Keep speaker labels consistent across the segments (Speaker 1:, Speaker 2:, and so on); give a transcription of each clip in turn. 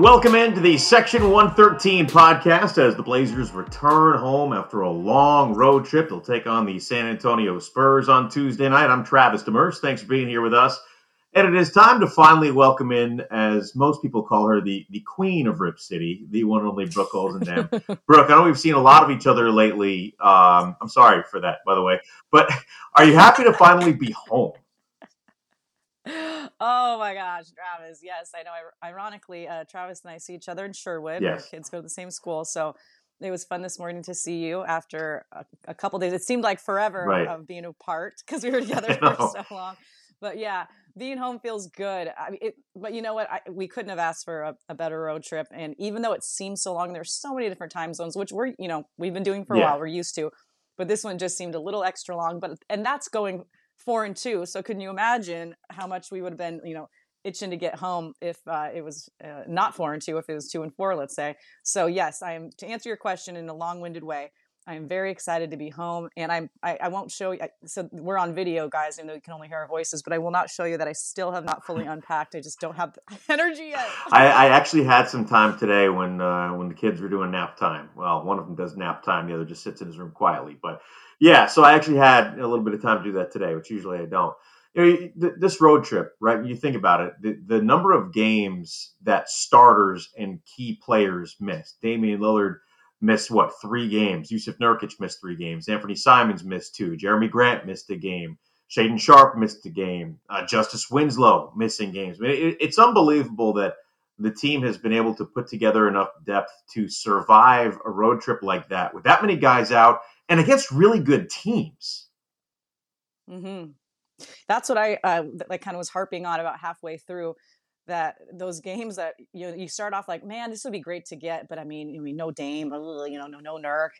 Speaker 1: Welcome into the Section 113 podcast as the Blazers return home after a long road trip. They'll take on the San Antonio Spurs on Tuesday night. I'm Travis Demers. Thanks for being here with us. And it is time to finally welcome in, as most people call her, the, the queen of Rip City, the one and only Brooke Olzendam. Brooke, I know we've seen a lot of each other lately. Um, I'm sorry for that, by the way. But are you happy to finally be home?
Speaker 2: Oh my gosh, Travis. Yes, I know. Ironically, uh, Travis and I see each other in Sherwood.
Speaker 1: Yes.
Speaker 2: Our kids go to the same school. So it was fun this morning to see you after a, a couple days. It seemed like forever
Speaker 1: Right.
Speaker 2: of being apart because we were together for so long. But yeah, being home feels good. I mean, it, but you know what? I, we couldn't have asked for a, a better road trip. And even though it seems so long, there's so many different time zones, which we're, you know, we've been doing for a
Speaker 1: Yeah.
Speaker 2: while. We're used to. But this one just seemed a little extra long. But and that's going four and two. So can you imagine how much we would have been, you know, itching to get home if uh, it was uh, not four and two, if it was two and four, let's say. So yes, I am to answer your question in a long-winded way. I am very excited to be home, and I'm I, I won't show you. I, so we're on video, guys, even though you can only hear our voices. But I will not show you that I still have not fully unpacked. I just don't have the energy yet.
Speaker 1: I, I actually had some time today when uh, when the kids were doing nap time. Well, one of them does nap time, the other just sits in his room quietly. But yeah, so I actually had a little bit of time to do that today, which usually I don't. You know, this road trip, right? You think about it, the, the number of games that starters and key players missed. Damian Lillard missed what three games? Jusuf Nurkic missed three games. Anfernee Simons missed two. Jerami Grant missed a game. Shaedon Sharpe missed a game. Uh, Justice Winslow missing games. I mean, it, it's unbelievable that the team has been able to put together enough depth to survive a road trip like that with that many guys out and against really good teams.
Speaker 2: hmm That's what I uh, like kind of was harping on about halfway through that those games that you know, you start off like, man, this would be great to get, but I mean, I mean, no Dame, you know, no no Nurk,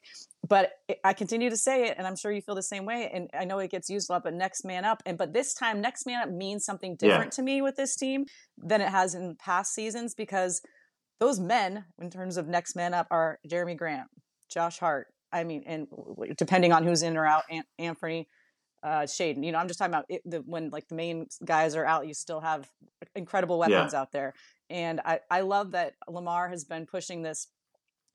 Speaker 2: but I continue to say it, and I'm sure you feel the same way. And I know it gets used a lot, but next man up, and but this time, next man up means something
Speaker 1: Yeah.
Speaker 2: different to me with this team than it has in past seasons because those men, in terms of next man up, are Jerami Grant, Josh Hart. I mean, and depending on who's in or out, An- Anthony uh Shaedon. You know, I'm just talking about it, the, when like the main guys are out, you still have incredible weapons out there. And I I love that Lamar has been pushing this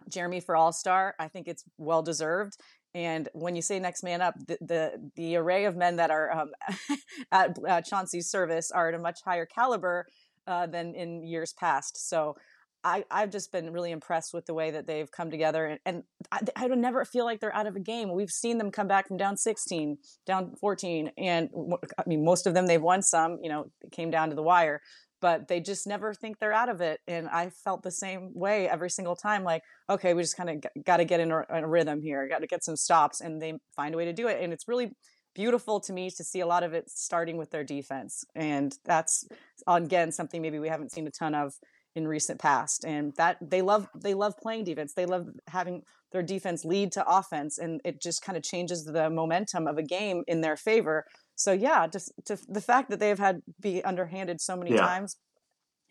Speaker 2: Jerami for All Star. I think it's well deserved. And when you say next man up, the the, the array of men that are um, at uh, Chauncey's service are at a much higher caliber uh, than in years past. So. I, I've just been really impressed with the way that they've come together, and, and I, I don't never feel like they're out of a game. We've seen them come back from down 16, down 14, and I mean, most of them they've won some. You know, came down to the wire, but they just never think they're out of it. And I felt the same way every single time. Like, okay, we just kind of got to get in a, in a rhythm here. Got to get some stops, and they find a way to do it. And it's really beautiful to me to see a lot of it starting with their defense, and that's again something maybe we haven't seen a ton of in recent past and that they love they love playing defense they love having their defense lead to offense and it just kind of changes the momentum of a game in their favor so yeah just to, the fact that they've had be underhanded so many
Speaker 1: Yeah.
Speaker 2: times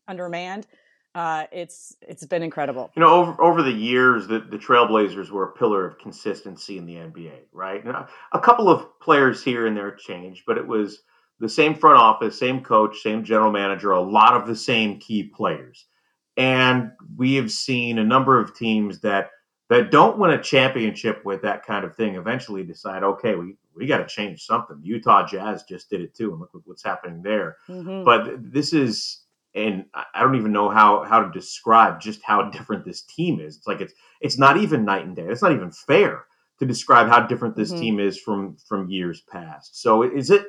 Speaker 2: undermanned uh it's it's been incredible
Speaker 1: You know, over over the years, the, the Trailblazers were a pillar of consistency in the NBA, right? Now, a couple of players here and there changed, but it was the same front office, same coach, same general manager, a lot of the same key players. And we have seen a number of teams that that don't win a championship with that kind of thing eventually decide, okay, we, we got to change something. Utah Jazz just did it too, and look what's happening there
Speaker 2: Mhm.
Speaker 1: but this is and I- don't even know how how to describe just how different this team is. It's like it's it's not even night and day. It's not even fair to describe how different this
Speaker 2: Mhm.
Speaker 1: team is from from years past. So is it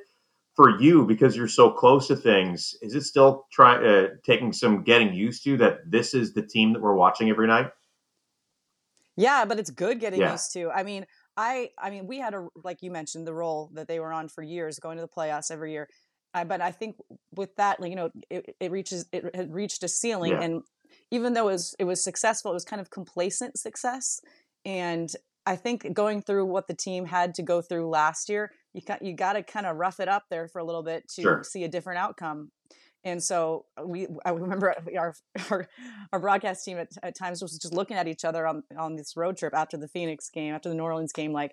Speaker 1: for you because you're so close to things? Is it still trying uh, taking some getting used to that this is the team that we're watching every night?
Speaker 2: Yeah, but it's good getting
Speaker 1: Yeah.
Speaker 2: used to. I mean, I I mean, we had a like you mentioned the roll that they were on for years, going to the playoffs every year. I, but I think with that, like, you know, it, it reaches it had reached a ceiling,
Speaker 1: Yeah.
Speaker 2: and even though it was it was successful, it was kind of complacent success. And I think going through what the team had to go through last year, you got you got to kind of rough it up there for a little bit to
Speaker 1: Sure.
Speaker 2: see a different outcome. And so uh, we, I remember our our, our broadcast team at, at times was just looking at each other on on this road trip after the Phoenix game, after the New Orleans game, like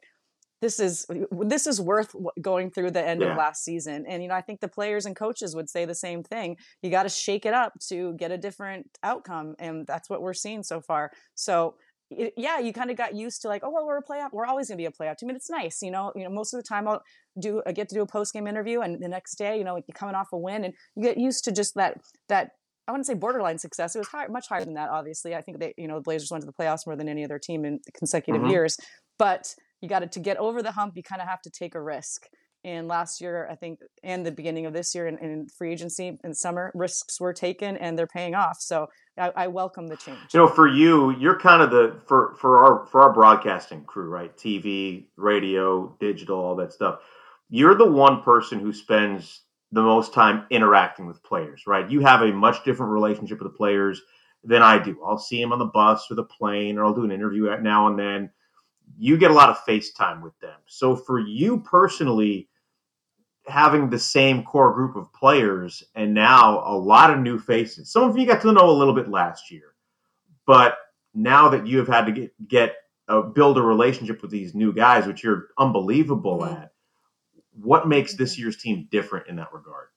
Speaker 2: this is this is worth going through the end
Speaker 1: Yeah.
Speaker 2: of last season and you know i think the players and coaches would say the same thing you got to shake it up to get a different outcome and that's what we're seeing so far so it, yeah you kind of got used to like oh well we're a playoff we're always going to be a playoff team and it's nice you know you know most of the time i'll do i get to do a post game interview and the next day you know you're coming off a win and you get used to just that that I wouldn't say borderline success. It was high, much higher than that. Obviously, I think they, you know, the Blazers went to the playoffs more than any other team in consecutive
Speaker 1: Mhm.
Speaker 2: years. But you got to to get over the hump. You kind of have to take a risk. And last year, I think, and the beginning of this year in, in free agency in summer, risks were taken and they're paying off. So I, I welcome the change.
Speaker 1: You know, for you, you're kind of the for for our for our broadcasting crew, right? TV, radio, digital, all that stuff. You're the one person who spends the most time interacting with players, right? You have a much different relationship with the players than I do. I'll see them on the bus or the plane, or I'll do an interview now and then. You get a lot of FaceTime with them. So for you personally, having the same core group of players and now a lot of new faces. Some of you got to know a little bit last year, but now that you have had to get get uh, build a relationship with these new guys, which you're unbelievable
Speaker 2: Mhm.
Speaker 1: at, what makes this year's team different in that regard?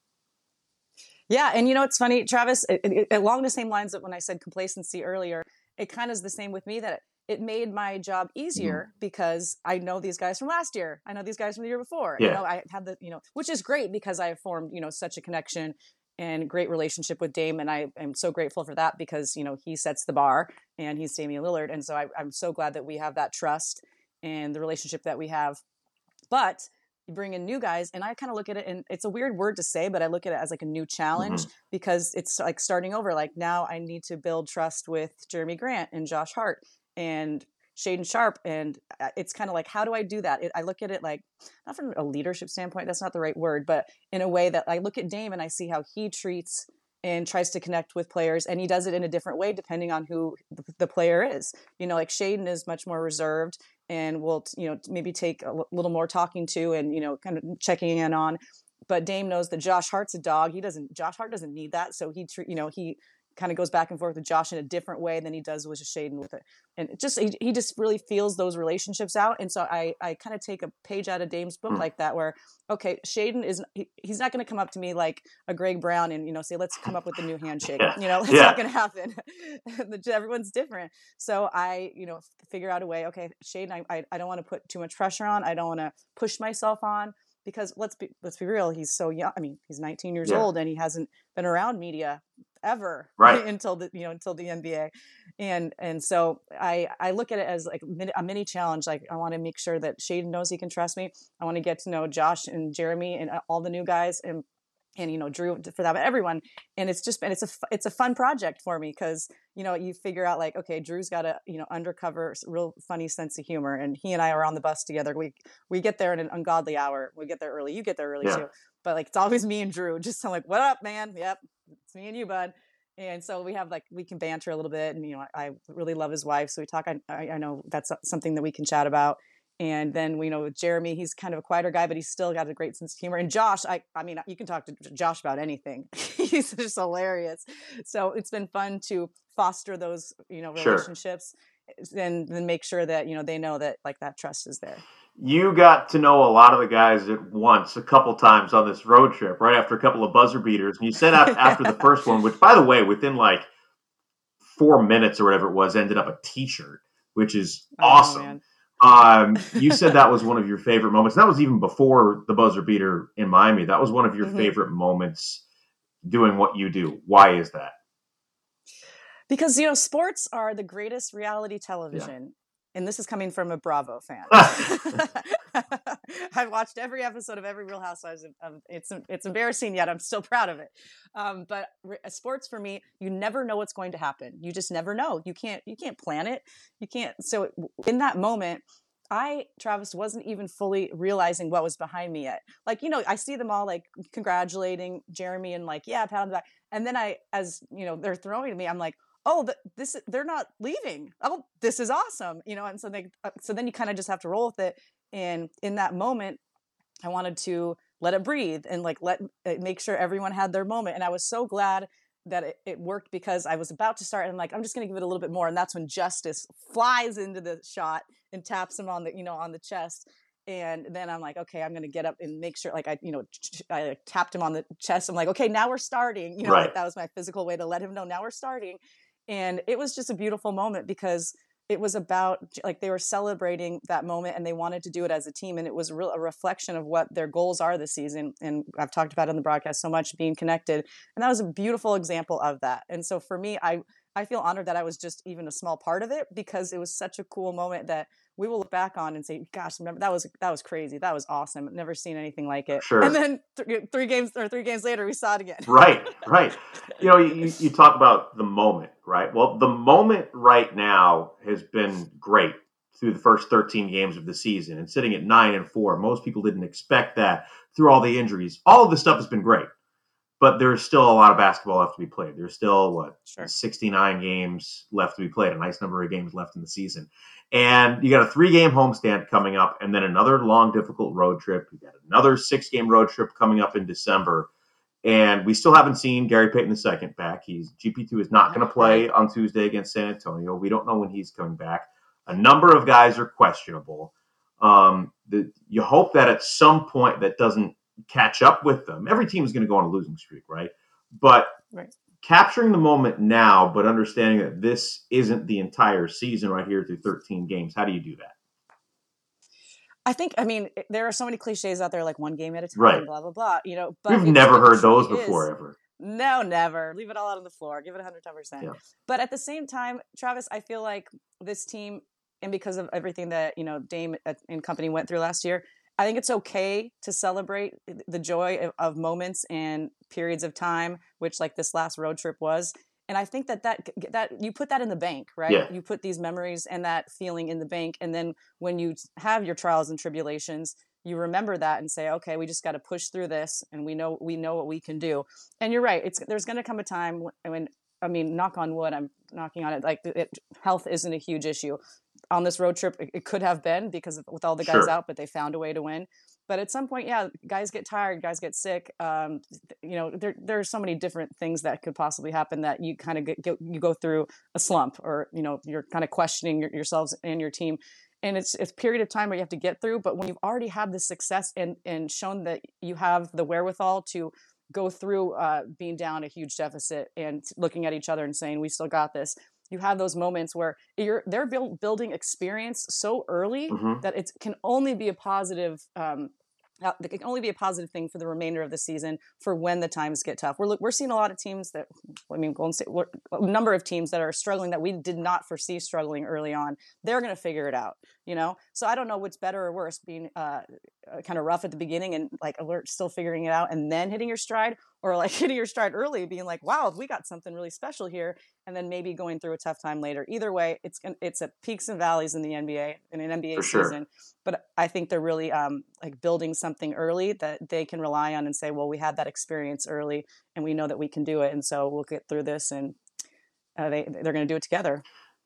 Speaker 2: Yeah, and you know it's funny, Travis. It, it, along the same lines that when I said complacency earlier, it kind of is the same with me. That it made my job mm-hmm. easier because I know these guys from last year. I know these guys from the year before. You know, I have the you know, which is great because I have formed you know such a connection and great relationship with Dame, and I am so grateful for that because you know he sets the bar and he's Damian Lillard, and so I, I'm so glad that we have that trust and the relationship that we have. But you bring in new guys, and I kind of look at it, and it's a weird word to say, but I look at it as like a new challenge mm-hmm. because it's like starting over. Like now, I need to build trust with Jerami Grant and Josh Hart and Shaedon Sharpe, and uh, it's kind of like, how do I do that? It, I look at it like not from a leadership standpoint. That's not the right word, but in a way that I look at Dame and I see how he treats and tries to connect with players, and he does it in a different way depending on who the, the player is. You know, like Shaedon is much more reserved and will you know maybe take a l- little more talking to and you know kind of checking in on but Dame knows that Josh Hart's a dog. He doesn't. Josh Hart doesn't need that. So he, you know, he kind of goes back and forth with Josh in a different way than he does with Shaedon with it. And it just he, he just really feels those relationships out. And so I I kind of take a page out of Dame's book
Speaker 1: Hmm.
Speaker 2: like that, where okay, Shaedon is he, he's not going to come up to me like a Greg Brown and you know say let's come up with a new handshake.
Speaker 1: Yeah.
Speaker 2: You know, it's
Speaker 1: Yeah.
Speaker 2: not going to happen. Everyone's different. So I you know figure out a way. Okay, Shaedon, I I, I don't want to put too much pressure on. I don't want to push myself on because let's be let's be real he's so young i mean he's 19 years
Speaker 1: Yeah.
Speaker 2: old and he hasn't been around media ever
Speaker 1: Right.
Speaker 2: until the you know until the nba and and so i i look at it as like a mini, challenge like i want to make sure that shaedon knows he can trust me i want to get to know josh and jerami and uh, all the new guys and and you know drew for that but everyone and it's just been it's a it's a fun project for me because you know you figure out like okay drew's got a you know undercover real funny sense of humor and he and i are on the bus together. We we get there in an ungodly hour. We get there early you get there early
Speaker 1: Yeah.
Speaker 2: too. But like it's always me and drew just i'm like what up man? Yep it's me and you bud. And so we have like we can banter a little bit and you know i, I really love his wife so we talk I, I I know that's something that we can chat about and then we know with Jerami, he's kind of a quieter guy, but he's still got a great sense of humor. And Josh, I, I mean, you can talk to Josh about anything. he's just hilarious. So it's been fun to foster those, you know,
Speaker 1: Sure.
Speaker 2: relationships, and then make sure that you know they know that like that trust is there.
Speaker 1: You got to know a lot of the guys at once, a couple times on this road trip, right after a couple of buzzer beaters. And you said af- after the first one, which, by the way, within like four minutes or whatever it was, ended up a T-shirt, which is
Speaker 2: oh,
Speaker 1: awesome.
Speaker 2: man.
Speaker 1: Um, you said that was one of your favorite moments. That was even before the buzzer beater in Miami. That was one of your
Speaker 2: Mhm.
Speaker 1: favorite moments doing what you do. Why is that?
Speaker 2: because you know sports are the greatest reality television and this is coming from a bravo fan i've watched every episode of every real housewives of, of, it's it's embarrassing yet i'm still proud of it um, but re- sports for me you never know what's going to happen you just never know you can't you can't plan it you can't so in that moment I, Travis, wasn't even fully realizing what was behind me yet. Like, you know, I see them all like congratulating Jerami and like, yeah, pat on the back. And then I, as you know, they're throwing to me, I'm like, oh, th- this they're not leaving. Oh, this is awesome, you know. And so they, uh, so then you kind of just have to roll with it. And in that moment, I wanted to let it breathe and like let uh, make sure everyone had their moment. And I was so glad that it, it worked because I was about to start and I'm like, I'm just gonna give it a little bit more. And that's when Justice flies into the shot and taps him on the, you know, on the chest. And then I'm like, okay, I'm going to get up and make sure, like, I, you know, I tapped him on the chest. I'm like, okay, now we're starting. You know,
Speaker 1: Right.
Speaker 2: like, that was my physical way to let him know now we're starting. And it was just a beautiful moment because it was about like they were celebrating that moment and they wanted to do it as a team and it was real, a reflection of what their goals are this season and i've talked about it on the broadcast so much being connected and that was a beautiful example of that and so for me i i feel honored that i was just even a small part of it because it was such a cool moment that we will look back on and say gosh remember that was that was crazy that was awesome never seen anything like it
Speaker 1: Sure.
Speaker 2: and then th- three games or three games later we saw it again
Speaker 1: right, right. You know, you, you talk about the moment, right? Well, the moment right now has been great through the first 13 games of the season and sitting at nine and four. Most people didn't expect that through all the injuries. All of this stuff has been great, but there's still a lot of basketball left to be played. There's still what
Speaker 2: sure
Speaker 1: 69 games left to be played, a nice number of games left in the season. And you got a three game homestand coming up, and then another long, difficult road trip. You got another six game road trip coming up in December. And we still haven't seen Gary Payton II back. He's GP2 is not going to play on Tuesday against San Antonio. We don't know when he's coming back. A number of guys are questionable. Um, the, you hope that at some point that doesn't catch up with them. Every team is going to go on a losing streak, right? But
Speaker 2: Right.
Speaker 1: capturing the moment now, but understanding that this isn't the entire season right here through 13 games. How do you do that?
Speaker 2: I think, I mean, there are so many cliches out there, like one game at a time,
Speaker 1: Right.
Speaker 2: blah blah blah. You know, but
Speaker 1: We've never heard those before
Speaker 2: is-
Speaker 1: ever.
Speaker 2: No, never. Leave it all out on the floor. Give it 110%.
Speaker 1: Yeah.
Speaker 2: But at the same time, Travis, I feel like this team, and because of everything that, you know, Dame uh, and company went through last year, I think it's okay to celebrate the joy of, of moments and periods of time, which like this last road trip was. And I think that that that you put that in the bank, right?
Speaker 1: Yeah.
Speaker 2: You put these memories and that feeling in the bank, and then when you have your trials and tribulations, you remember that and say, okay, we just got to push through this, and we know we know what we can do. And you're right; it's there's going to come a time when, when I mean, knock on wood, I'm knocking on it. Like it, health isn't a huge issue on this road trip. It, it could have been because of, with all the guys
Speaker 1: Sure.
Speaker 2: out, but they found a way to win. But at some point, yeah, guys get tired, guys get sick. Um, you know, there there are so many different things that could possibly happen that you kind of get, get you go through a slump, or you know, you're kind of questioning your, yourselves and your team. And it's it's a period of time where you have to get through. But when you've already had the success and and shown that you have the wherewithal to go through uh, being down a huge deficit and looking at each other and saying we still got this you have those moments where you're they're build, building experience so early
Speaker 1: Mhm.
Speaker 2: that it can only be a positive um, uh, it can only be a positive thing for the remainder of the season for when the times get tough. We're we're seeing a lot of teams that I mean, Golden State, we're- a number of teams that are struggling that we did not foresee struggling early on. They're going to figure it out, you know. So I don't know what's better or worse, being uh, kind of rough at the beginning and like alert, still figuring it out, and then hitting your stride, or like hitting your stride early, being like, wow, we got something really special here, and then maybe going through a tough time later. Either way, it's it's a peaks and valleys in the NBA in an NBA
Speaker 1: sure.
Speaker 2: season. But I think they're really um, like building something early that they can rely on and say, well, we had that experience early, and we know that we can do it, and so we'll get through this, and uh, they they're going to do it together.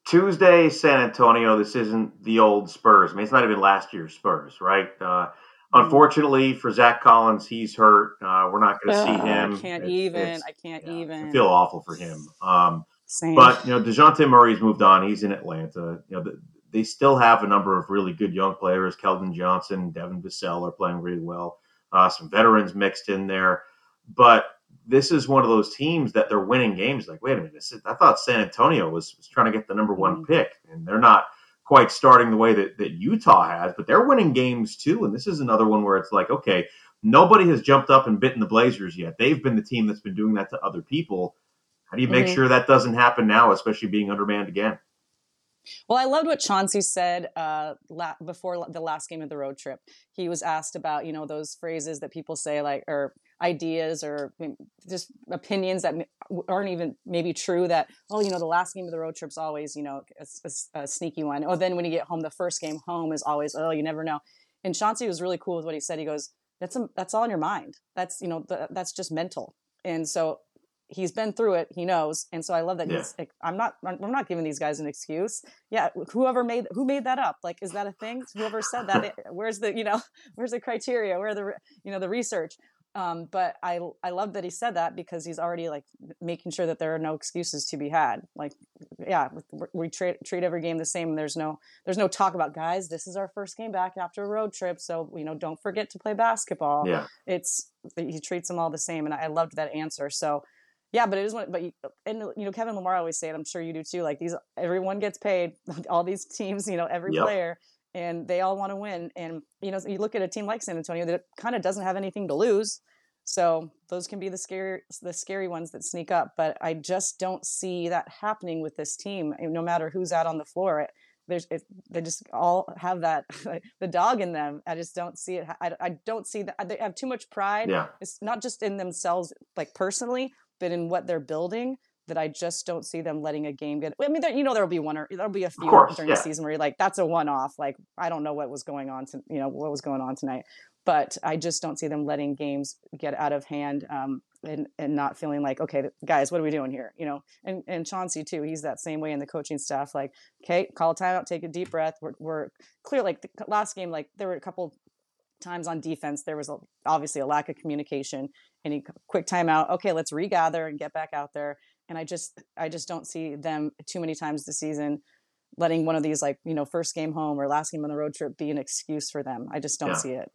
Speaker 1: Tuesday, San Antonio. This isn't the old Spurs. I mean, it's not even last year's Spurs, right? Uh. Unfortunately for Zach Collins, he's hurt. Uh, we're not going to see him.
Speaker 2: I can't
Speaker 1: It-
Speaker 2: even. I can't
Speaker 1: yeah,
Speaker 2: even.
Speaker 1: I feel awful for him. Um,
Speaker 2: Same.
Speaker 1: but you know, Dejounte Murray's moved on. He's in Atlanta. You know, the, they still have a number of really good young players. Keldon Johnson, Devin Vassell are playing really well. Uh, some veterans mixed in there, but this is one of those teams that they're winning games. Like, wait a minute, this is, I thought San Antonio was, was trying to get the number one
Speaker 2: Mhm.
Speaker 1: pick, and they're not quite starting the way that, that Utah has, but they're winning games too. And this is another one where it's like, okay, nobody has jumped up and bitten the Blazers yet. They've been the team that's been doing that to other people. How do you make
Speaker 2: Mhm.
Speaker 1: sure that doesn't happen now, especially being undermanned again?
Speaker 2: Well, I loved what Chauncey said uh, la- before the last game of the road trip. He was asked about, you know, those phrases that people say, like, or ideas or just opinions that aren't even maybe true. That, oh, you know, the last game of the road trip's always, you know, a, a- a sneaky one. Or then when you get home, the first game home is always, oh, you never know. And Chauncey was really cool with what he said. He goes, that's a, that's all in your mind. That's, you know, th- that's just mental. And so he's been through it. He knows. And so I love that
Speaker 1: Yeah.
Speaker 2: he's like, I'm not, I'm not giving these guys an excuse yeah whoever made who made that up like is that a thing whoever said that eh, where's the you know where's the criteria where are the you know the research Um, but I I love that he said that because he's already like making sure that there are no excuses to be had. Like, yeah, we treat treat every game the same. There's no there's no talk about guys. This is our first game back after a road trip, so you know don't forget to play basketball.
Speaker 1: Yeah,
Speaker 2: it's he treats them all the same, and I loved that answer. So. Yeah, but it is one. But you, and you know, Kevin Lamar always say it. I'm sure you do too. Like these, everyone gets paid. All these teams, you know, every yep. player and they all want to win. And you know, you look at a team like San Antonio that kind of doesn't have anything to lose. So those can be the scary the scary ones that sneak up. But I just don't see that happening with this team. Eh, no matter who's out on the floor, it, there's it, they just all have that the dog in them. I just don't see it. I, I don't see that they have too much pride.
Speaker 1: Yeah.
Speaker 2: It's not just in themselves, like personally, but in what they're building that I just don't see them letting a game get. I mean, there, you know, there'll be one or there'll be a few
Speaker 1: course,
Speaker 2: during
Speaker 1: yeah.
Speaker 2: the season where you're like, that's a one-off. Like, I don't know what was going on to, you know, what was going on tonight, but I just don't see them letting games get out of hand um, and and not feeling like, okay, guys, what are we doing here? You know, and and Chauncey too. He's that same way in the coaching staff. Like, okay, call a timeout, take a deep breath. We're, we're clear. Like the last game, like there were a couple times on defense there was a, obviously a lack of communication any quick timeout okay let's regather and get back out there and I just I just don't see them too many times this season letting one of these like you know first game home or last game on the road trip be an excuse for them. I just don't yeah. see it.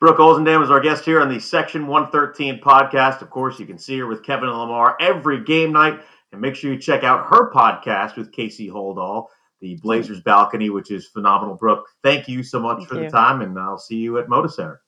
Speaker 1: Brooke Olzendam is our guest here on the Section 113 podcast. Of course, you can see her with Kevin and Lamar every game night, and make sure you check out her podcast with Casey Holdahl, the Blazers Balcony, which is phenomenal. Brooke, thank you so much thank for you. the time, and I'll see you at Moda Center.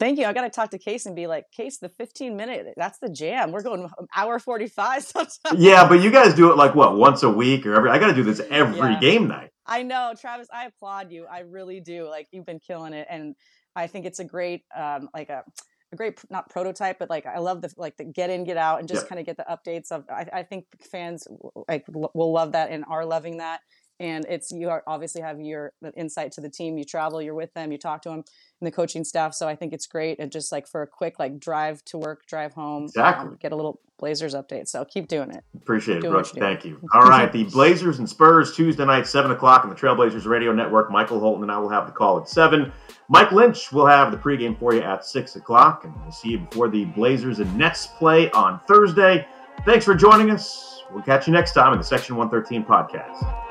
Speaker 2: Thank you. I got to talk to Case and be like, Case, the 15 minute, that's the jam. We're going hour 45 sometimes.
Speaker 1: Yeah, but you guys do it like what, once a week or every, I got to do this every yeah. game night.
Speaker 2: I know, Travis, I applaud you. I really do. Like, you've been killing it. And I think it's a great, um, like a, a great, not prototype, but like, I love the, like the get in, get out and just yep. kind of get the updates of, I, I think fans like will love that and are loving that and it's you are obviously have your insight to the team you travel you're with them you talk to them and the coaching staff so i think it's great and just like for a quick like drive to work drive home
Speaker 1: exactly. Um,
Speaker 2: get a little blazers update so keep doing it.
Speaker 1: Appreciate it brooke thank you. All right the blazers and spurs tuesday night 7 o'clock on the trailblazers radio network. Michael holton and i will have the call at 7 mike lynch will have the pregame for you at 6 o'clock and we'll see you before the blazers and nets play on thursday. Thanks for joining us. We'll catch you next time in the section 113 podcast